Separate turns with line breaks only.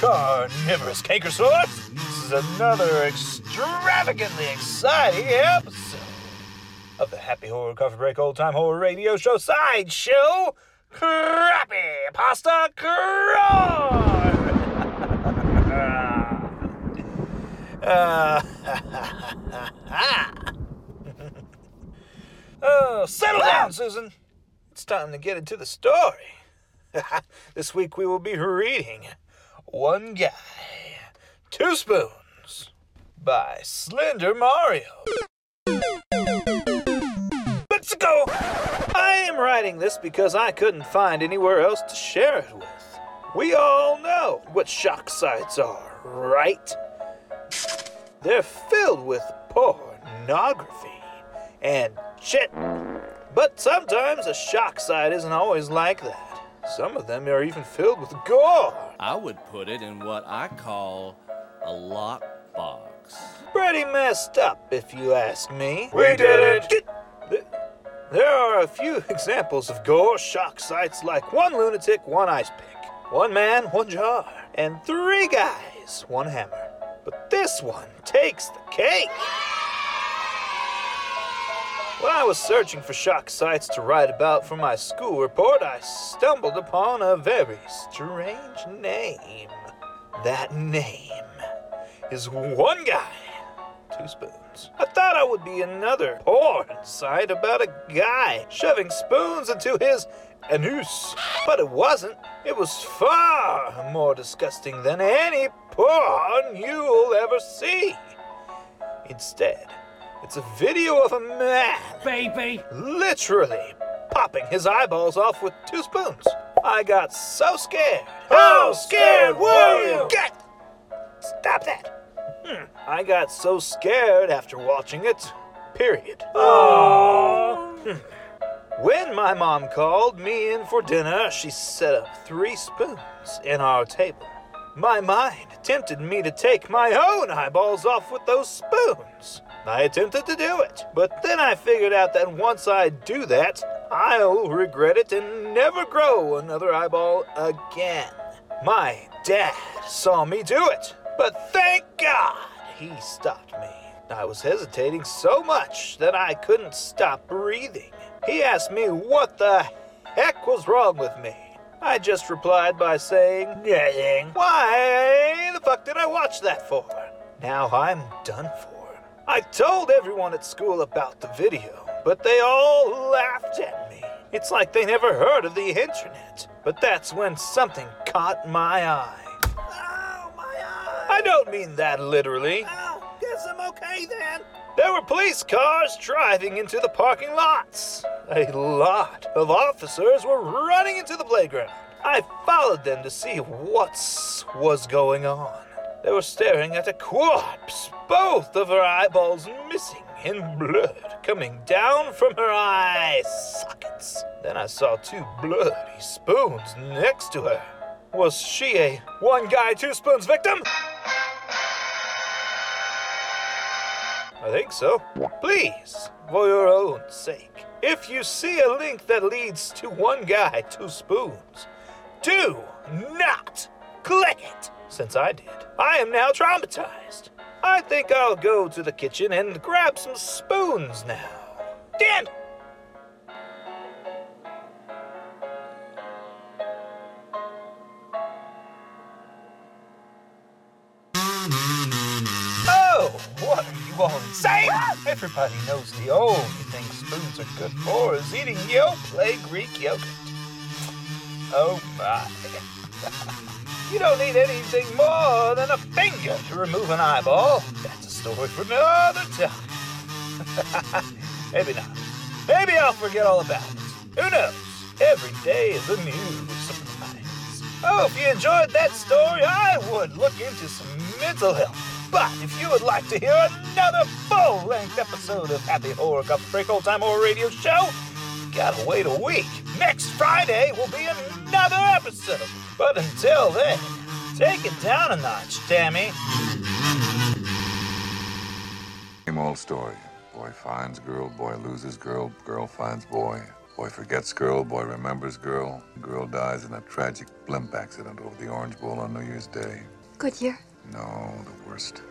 carnivorous cankersaurs. This is another extravagantly exciting episode of the Happy Horror Coffee Break Old Time Horror Radio Show Sideshow Crappy Pasta Corn! uh, oh, settle down, Susan. It's time to get into the story. this week we will be reading One Guy, Two Spoons by Slender Mario. Let's go! I am writing this because I couldn't find anywhere else to share it with. We all know what shock sites are, right? They're filled with pornography and shit. But sometimes a shock site isn't always like that. Some of them are even filled with gore.
I would put it in what I call a lockbox.
Pretty messed up, if you ask me.
We did it.
There are a few examples of gore shock sites like one lunatic, one ice pick, one man, one jar, and three guys, one hammer. But this one takes the cake. When I was searching for shock sites to write about for my school report, I stumbled upon a very strange name. That name is One Guy, Two Spoons. I thought I would be another porn site about a guy shoving spoons into his anus, but it wasn't. It was far more disgusting than any porn you'll ever see. Instead, it's a video of a man
Baby.
literally popping his eyeballs off with two spoons. I got so scared.
How scared were you?
Get! Stop that. Hmm. I got so scared after watching it. Period.
Oh.
When my mom called me in for dinner, she set up three spoons in our table. My mind tempted me to take my own eyeballs off with those spoons. I attempted to do it, but then I figured out that once I do that, I'll regret it and never grow another eyeball again. My dad saw me do it, but thank God he stopped me. I was hesitating so much that I couldn't stop breathing. He asked me what the heck was wrong with me. I just replied by saying, Nothing. Why the fuck did I watch that for? Now I'm done for. I told everyone at school about the video, but they all laughed at me. It's like they never heard of the internet. But that's when something caught my eye. Ow, my eye! I don't mean that literally. Ow, guess I'm okay then. There were police cars driving into the parking lots. A lot of officers were running into the playground. I followed them to see what was going on. They were staring at a corpse, both of her eyeballs missing and blood coming down from her eye sockets. Then I saw two bloody spoons next to her. Was she a one guy, two spoons victim? I think so. Please, for your own sake, if you see a link that leads to one guy, two spoons, do not click it. Since I did, I am now traumatized. I think I'll go to the kitchen and grab some spoons now. Dan! What are you all insane? Everybody knows the only thing spoons are good for is eating Yoplait Greek yogurt. Oh my. you don't need anything more than a finger to remove an eyeball. That's a story for another time. Maybe not. Maybe I'll forget all about it. Who knows? Every day is a new surprise. Oh, if you enjoyed that story, I would look into some mental health. But if you would like to hear another full-length episode of Happy Horror Cup Break Old Time Horror Radio Show, you gotta wait a week. Next Friday will be another episode. But until then, take it down a notch, Tammy.
Same old story. Boy finds girl, boy loses girl, girl finds boy. Boy forgets girl, boy remembers girl. Girl dies in a tragic blimp accident over the Orange Bowl on New Year's Day.
Good year.
No, the worst.